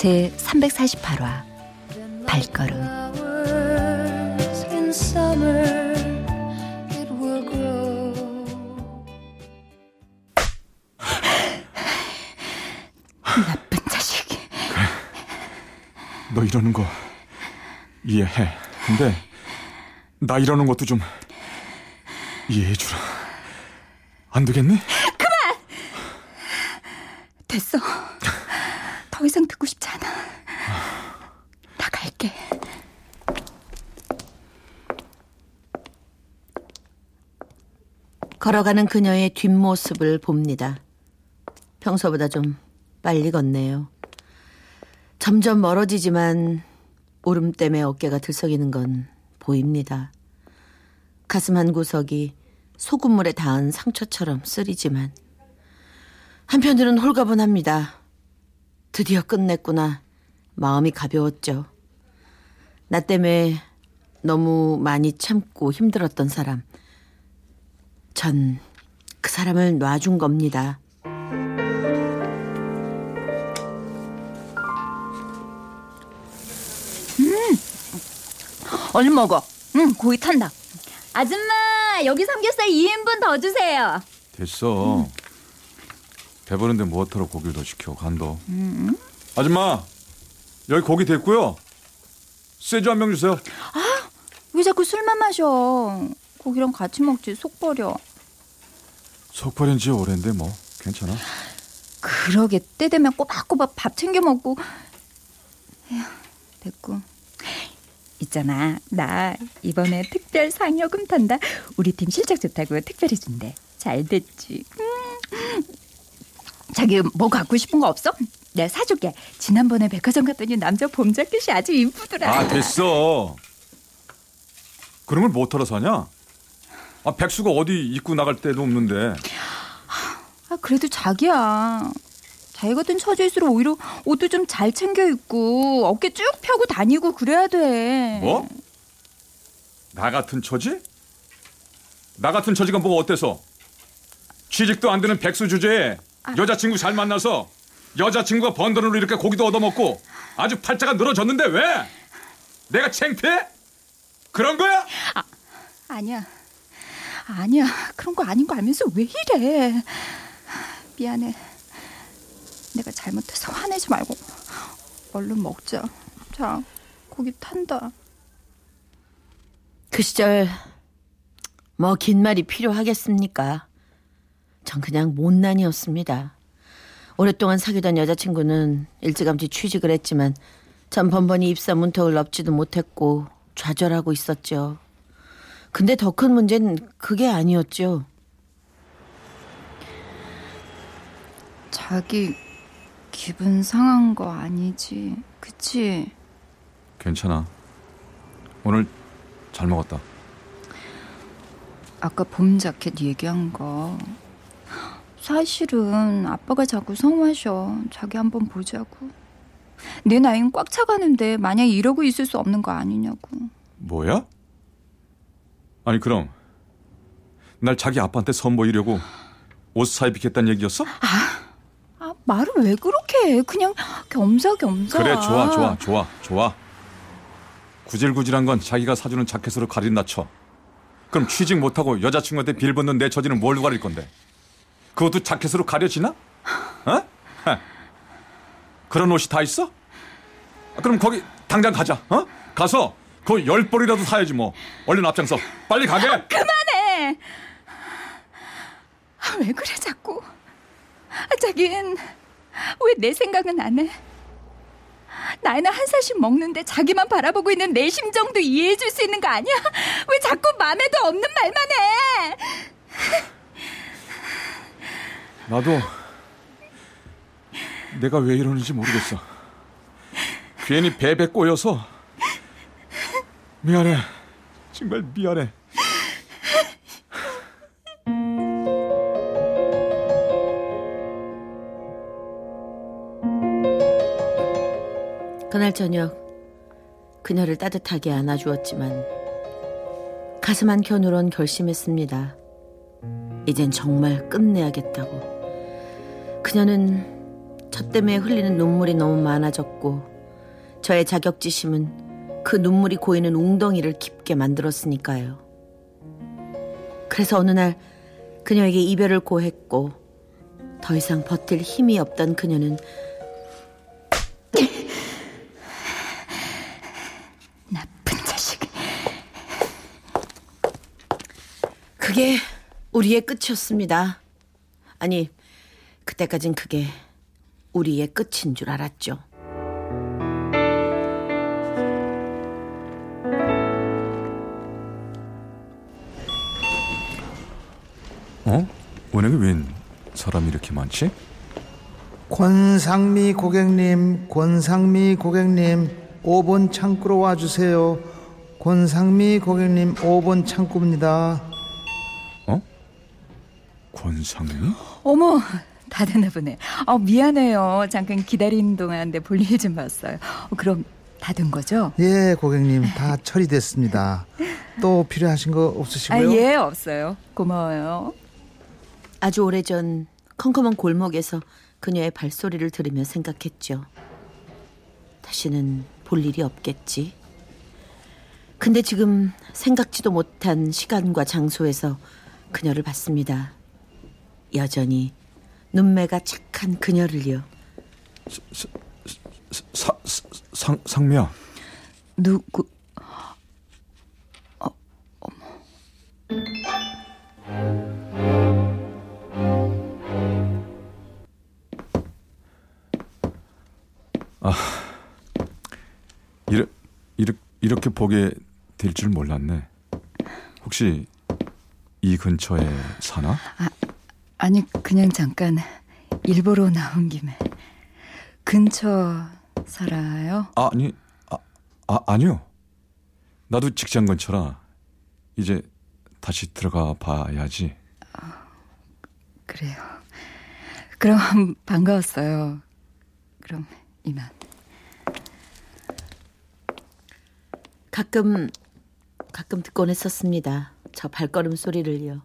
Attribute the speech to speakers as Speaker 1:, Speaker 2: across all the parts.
Speaker 1: 제 348화 발걸음. 나쁜 자식
Speaker 2: 너 이러는 거 이해해. 근데 나 이러는 것도 좀 이해해주라. 안 되겠니?
Speaker 1: 됐어. 더 이상 듣고 싶지 않아. 나 갈게.
Speaker 3: 걸어가는 그녀의 뒷모습을 봅니다. 평소보다 좀 빨리 걷네요. 점점 멀어지지만 울음 때문에 어깨가 들썩이는 건 보입니다. 가슴 한 구석이 소금물에 닿은 상처처럼 쓰리지만 한편으로는 홀가분합니다. 드디어 끝냈구나. 마음이 가벼웠죠. 나 때문에 너무 많이 참고 힘들었던 사람. 전 그 사람을 놔준 겁니다.
Speaker 1: 음, 얼른 먹어. 응, 고기 탄다. 아줌마, 여기 삼겹살 2인분 더 주세요.
Speaker 2: 됐어. 음. 배부른데 무엇하러 고기를 더 시켜 간도. 음. 아줌마 여기 고기 됐고요. 쇠주 한 병 주세요.
Speaker 1: 아, 왜 자꾸 술만 마셔? 고기랑 같이 먹지 속 버려.
Speaker 2: 속 버린 지 오랜데 뭐 괜찮아.
Speaker 1: 그러게 때 되면 꼬박꼬박 밥 챙겨 먹고. 에휴, 됐고. 있잖아 나 이번에 특별 상여금 탄다. 우리 팀 실적 좋다고 특별히 준대. 잘 됐지. 음. 자기 뭐 갖고 싶은 거 없어? 내가 사줄게. 지난번에 백화점 갔더니 남자 봄 자켓이 아주 이쁘더라.
Speaker 2: 아 됐어. 그런 걸 못하러 사냐? 아 백수가 어디 입고 나갈 때도 없는데.
Speaker 1: 아 그래도 자기야. 자기 같은 처지일수록 오히려 옷도 좀 잘 챙겨 입고 어깨 쭉 펴고 다니고 그래야 돼.
Speaker 2: 뭐? 나 같은 처지? 나 같은 처지가 뭐가 어때서? 취직도 안 되는 백수 주제에 아. 여자친구 잘 만나서 여자친구가 번 돈으로 이렇게 고기도 얻어먹고 아주 팔자가 늘어졌는데 왜? 내가 창피해? 그런 거야?
Speaker 1: 아, 아니야. 아니야. 그런 거 아닌 거 알면서 왜 이래? 미안해. 내가 잘못해서 화내지 말고 얼른 먹자. 자, 고기 탄다.
Speaker 3: 그 시절 뭐 긴 말이 필요하겠습니까? 전 그냥 못난이었습니다. 오랫동안 사귀던 여자친구는 일찌감치 취직을 했지만 전 번번이 입사 문턱을 넘지도 못했고 좌절하고 있었죠. 근데 더 큰 문제는 그게 아니었죠.
Speaker 1: 자기 기분 상한 거 아니지, 그치?
Speaker 2: 괜찮아. 오늘 잘 먹었다.
Speaker 1: 아까 봄 자켓 얘기한 거 사실은 아빠가 자꾸 성화셔. 자기 한번 보자고. 내 나이는 꽉 차가는데 만약 이러고 있을 수 없는 거 아니냐고.
Speaker 2: 뭐야? 아니 그럼 날 자기 아빠한테 선보이려고 옷 사입히겠다는 얘기였어?
Speaker 1: 아, 아 말을 왜 그렇게 해? 그냥 겸사겸사.
Speaker 2: 그래 좋아 좋아 좋아 좋아. 구질구질한 건 자기가 사주는 자켓으로 가린다 쳐. 그럼 취직 못하고 여자친구한테 빌붙는 내 처지는 뭘로 가릴 건데? 그것도 자켓으로 가려지나? 어? 그런 옷이 다 있어? 그럼 거기 당장 가자. 어? 가서 그열 벌이라도 사야지 뭐. 얼른 앞장서. 빨리 가게. 아,
Speaker 1: 그만해. 아, 왜 그래 자꾸? 아, 자긴 왜 내 생각은 안 해? 나이는 한 살씩 먹는데 자기만 바라보고 있는 내 심정도 이해해 줄 수 있는 거 아니야? 왜 자꾸 마음에도 없는 말만 해?
Speaker 2: 나도 내가 왜 이러는지 모르겠어. 괜히 배배 꼬여서 미안해. 정말 미안해.
Speaker 3: 그날 저녁 그녀를 따뜻하게 안아주었지만 가슴 한 켠으론 결심했습니다. 이젠 정말 끝내야겠다고. 그녀는 저 때문에 흘리는 눈물이 너무 많아졌고 저의 자격지심은 그 눈물이 고이는 웅덩이를 깊게 만들었으니까요. 그래서 어느 날 그녀에게 이별을 고했고 더 이상 버틸 힘이 없던 그녀는
Speaker 1: 나쁜 자식.
Speaker 3: 그게 우리의 끝이었습니다. 아니, 그때까진 그게 우리의 끝인 줄 알았죠.
Speaker 2: 은행에 웬 사람이 이렇게 많지?
Speaker 4: 권상미 고객님, 권상미 고객님, 5번 창구로 와주세요. 권상미 고객님, 5번 창구입니다.
Speaker 2: 어? 권상미?
Speaker 1: 어머, 다 됐나 보네. 어, 미안해요. 잠깐 기다리는 동안 내 볼일 좀 봤어요. 어, 그럼 다 된 거죠?
Speaker 4: 예, 고객님, 다 처리됐습니다. 또 필요하신 거
Speaker 1: 아,
Speaker 4: 없으시고요?
Speaker 1: 예, 없어요. 고마워요.
Speaker 3: 아주 오래전 컴컴한 골목에서 그녀의 발소리를 들으며 생각했죠. 다시는 볼 일이 없겠지. 근데 지금 생각지도 못한 시간과 장소에서 그녀를 봤습니다. 여전히 눈매가 착한 그녀를요.
Speaker 2: 사, 사, 상, 상미야.
Speaker 1: 누구?
Speaker 2: 보게 될 줄 몰랐네. 혹시 이 근처에 사나?
Speaker 1: 아니, 그냥 잠깐 일보러 나온 김에. 근처 살아요?
Speaker 2: 아니, 아, 아, 아니요. 나도 직장 근처라 이제 다시 들어가 봐야지.
Speaker 1: 그래요. 그럼 반가웠어요. 그럼 이만.
Speaker 3: 가끔 가끔 듣곤 했었습니다. 저 발걸음 소리를요.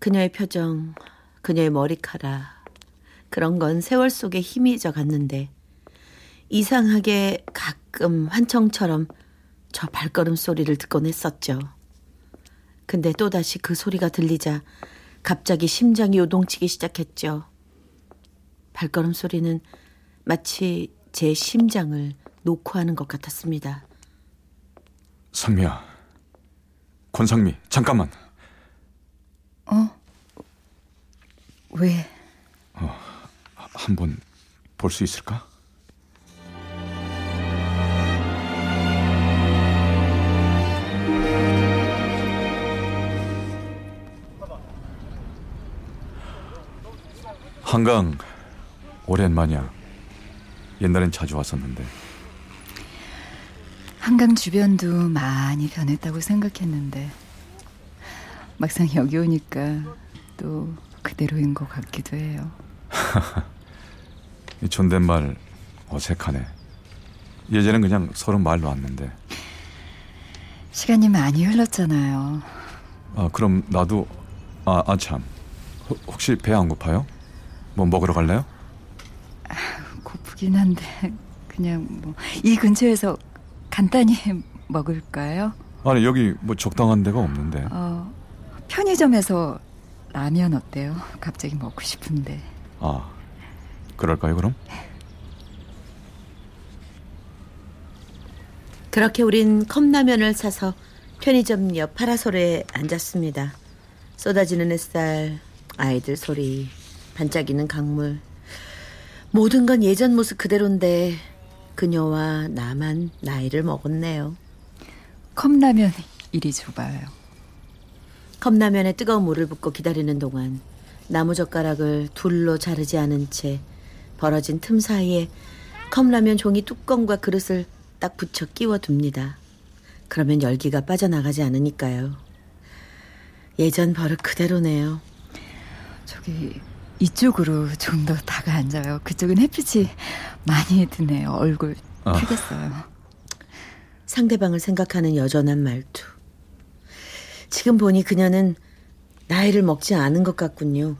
Speaker 3: 그녀의 표정, 그녀의 머리카락 그런 건 세월 속에 희미해져 갔는데 이상하게 가끔 환청처럼 저 발걸음 소리를 듣곤 했었죠. 근데 또다시 그 소리가 들리자 갑자기 심장이 요동치기 시작했죠. 발걸음 소리는 마치 제 심장을 놓고 하는 것 같았습니다.
Speaker 2: 상미야. 권상미, 잠깐만.
Speaker 1: 왜?
Speaker 2: 한번 볼 수 있을까? 한강 오랜만이야. 옛날엔 자주 왔었는데
Speaker 1: 한강 주변도 많이 변했다고 생각했는데 막상 여기 오니까 또 그대로인 것 같기도 해요.
Speaker 2: 이 존댓말 어색하네. 예전엔 그냥 서로 말로 왔는데.
Speaker 1: 시간이 많이 흘렀잖아요.
Speaker 2: 아 그럼 나도 아, 아 참. 혹- 혹시 배 안 고파요? 뭐 먹으러 갈래요?
Speaker 1: 고프긴 한데 그냥 뭐 이 근처에서 간단히 먹을까요?
Speaker 2: 아니 여기 뭐 적당한 데가 없는데.
Speaker 1: 어, 편의점에서 라면 어때요? 갑자기 먹고 싶은데.
Speaker 2: 아 그럴까요 그럼?
Speaker 3: 그렇게 우린 컵라면을 사서 편의점 옆 파라솔에 앉았습니다. 쏟아지는 햇살, 아이들 소리, 반짝이는 강물. 모든 건 예전 모습 그대로인데 그녀와 나만 나이를 먹었네요.
Speaker 1: 컵라면 이리 줘봐요.
Speaker 3: 컵라면에 뜨거운 물을 붓고 기다리는 동안 나무젓가락을 둘로 자르지 않은 채 벌어진 틈 사이에 컵라면 종이 뚜껑과 그릇을 딱 붙여 끼워둡니다. 그러면 열기가 빠져나가지 않으니까요. 예전 버릇 그대로네요.
Speaker 1: 저기 이쪽으로 좀 더 다가 앉아요. 그쪽은 햇빛이 많이 드네요. 얼굴
Speaker 2: 아.
Speaker 1: 타겠어요.
Speaker 3: 상대방을 생각하는 여전한 말투. 지금 보니 그녀는 나이를 먹지 않은 것 같군요.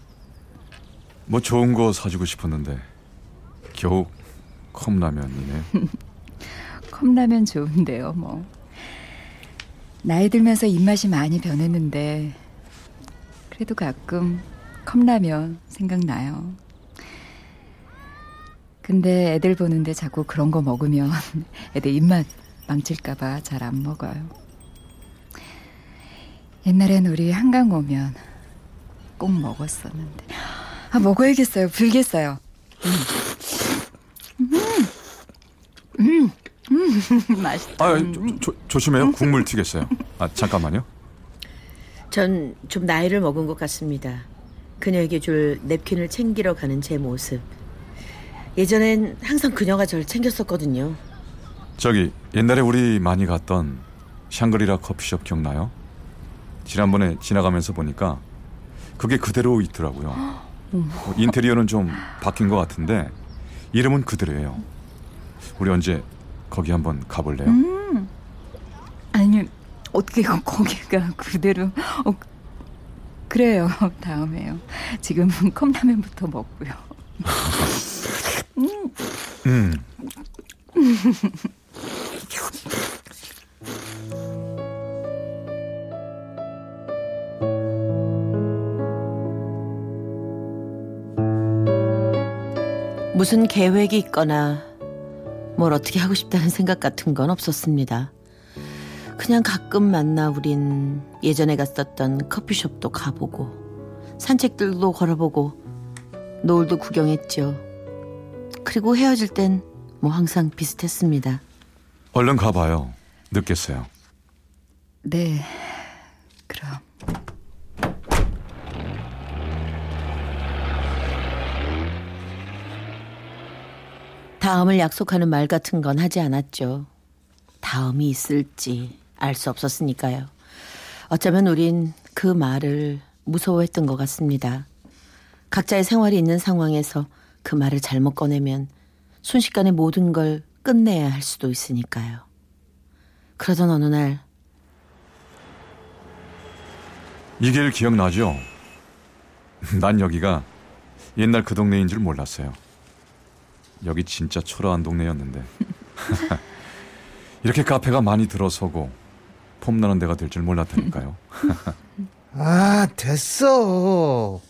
Speaker 2: 뭐 좋은 거 사주고 싶었는데 겨우 컵라면이네.
Speaker 1: 컵라면 좋은데요, 뭐. 나이 들면서 입맛이 많이 변했는데 그래도 가끔 컵라면 생각나요. 근데 애들 보는데 자꾸 그런 거 먹으면 애들 입맛 망칠까봐 잘 안 먹어요. 옛날엔 우리 한강 오면 꼭 먹었었는데. 아, 먹어야겠어요. 불겠어요. 음. 음. 음. 맛있다.
Speaker 2: 아, 조, 조, 조심해요. 국물 튀겠어요. 아, 잠깐만요.
Speaker 3: 전 좀 나이를 먹은 것 같습니다. 그녀에게 줄 냅킨을 챙기러 가는 제 모습. 예전엔 항상 그녀가 절 챙겼었거든요.
Speaker 2: 저기 옛날에 우리 많이 갔던 샹그리라 커피숍 기억나요? 지난번에 지나가면서 보니까 그게 그대로 있더라고요. 뭐 인테리어는 좀 바뀐 것 같은데 이름은 그대로예요. 우리 언제 거기 한번 가볼래요?
Speaker 1: 아니 어떻게 거- 거기가 그대로 어, 그래요 다음에요 지금은 컵라면부터 먹고요
Speaker 2: 음.
Speaker 3: 무슨 계획이 있거나 뭘 어떻게 하고 싶다는 생각 같은 건 없었습니다. 그냥 가끔 만나 우린 예전에 갔었던 커피숍도 가보고 산책들도 걸어보고 노을도 구경했죠. 그리고 헤어질 땐 뭐 항상 비슷했습니다.
Speaker 2: 얼른 가봐요. 늦겠어요.
Speaker 1: 네 그럼
Speaker 3: 다음을 약속하는 말 같은 건 하지 않았죠. 다음이 있을지 알 수 없었으니까요. 어쩌면 우린 그 말을 무서워했던 것 같습니다. 각자의 생활이 있는 상황에서 그 말을 잘못 꺼내면 순식간에 모든 걸 끝내야 할 수도 있으니까요. 그러던 어느 날
Speaker 2: 이 길 기억나죠? 난 여기가 옛날 그 동네인 줄 몰랐어요. 여기 진짜 초라한 동네였는데. 이렇게 카페가 많이 들어서고 폼나는 데가 될 줄 몰랐다니까요.
Speaker 4: 아 됐어.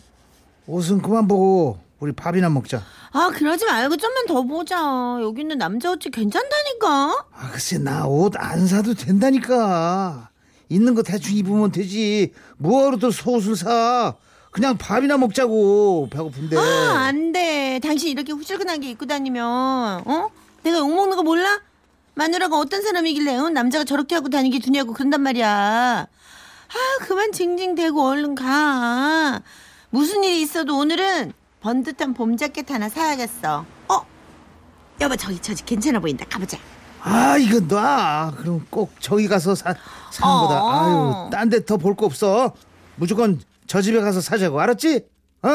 Speaker 4: 옷은 그만 보고 우리 밥이나 먹자.
Speaker 3: 아 그러지 말고 좀만 더 보자. 여기 있는 남자 옷이 괜찮다니까.
Speaker 4: 아 글쎄 나 옷 안 사도 된다니까. 있는 거 대충 입으면 되지. 뭐하러 또 속옷을 사. 그냥 밥이나 먹자고 배고픈데.
Speaker 3: 아, 안 돼. 당신 이렇게 후줄근하게 입고 다니면, 어? 내가 욕 먹는 거 몰라? 마누라가 어떤 사람이길래, 어? 남자가 저렇게 하고 다니기 두냐고 그런단 말이야. 아, 그만 징징대고 얼른 가. 무슨 일이 있어도 오늘은 번듯한 봄 자켓 하나 사야겠어. 어? 여보, 저기, 저기 괜찮아 보인다. 가보자.
Speaker 4: 아 이거 놔. 그럼 꼭 저기 가서 사 사는
Speaker 3: 어.
Speaker 4: 거다. 아유 딴 데 더 볼 거 없어. 무조건 저 집에 가서 사자고 알았지? 어?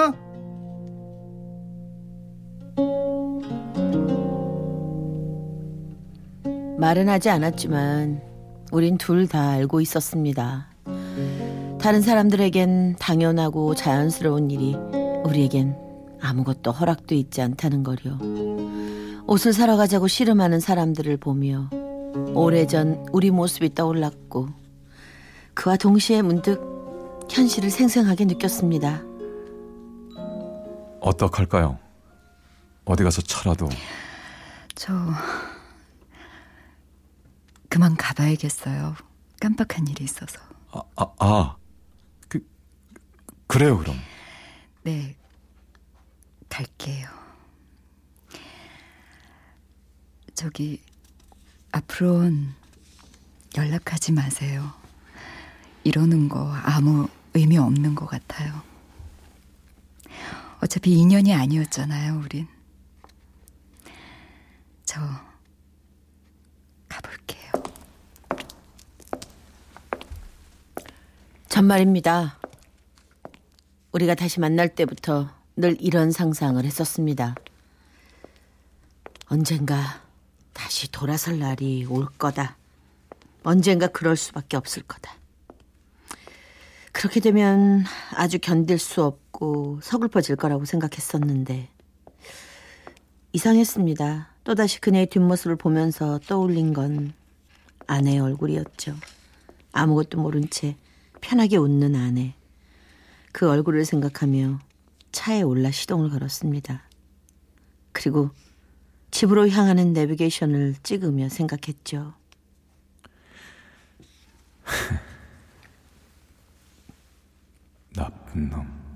Speaker 3: 말은 하지 않았지만 우린 둘 다 알고 있었습니다. 다른 사람들에겐 당연하고 자연스러운 일이 우리에겐 아무것도 허락돼 있지 않다는 거요. 옷을 사러 가자고 씨름하는 사람들을 보며 오래전 우리 모습이 떠올랐고 그와 동시에 문득 현실을 생생하게 느꼈습니다.
Speaker 2: 어떡할까요? 어디 가서 차라도
Speaker 1: 저 그만 가봐야겠어요 깜빡한 일이 있어서
Speaker 2: 아, 아, 아. 그 그래요, 그럼.
Speaker 1: 네 갈게요 저기 앞으로는 연락하지 마세요 이러는 거 아무 의미 없는 것 같아요 어차피 인연이 아니었잖아요 우린 저 가볼게요.
Speaker 3: 전말입니다. 우리가 다시 만날 때부터 늘 이런 상상을 했었습니다. 언젠가 다시 돌아설 날이 올 거다. 언젠가 그럴 수밖에 없을 거다. 그렇게 되면 아주 견딜 수 없고 서글퍼질 거라고 생각했었는데 이상했습니다. 또다시 그녀의 뒷모습을 보면서 떠올린 건 아내의 얼굴이었죠. 아무것도 모른 채 편하게 웃는 아내. 그 얼굴을 생각하며 차에 올라 시동을 걸었습니다. 그리고 집으로 향하는 내비게이션을 찍으며 생각했죠.
Speaker 2: 나쁜 놈.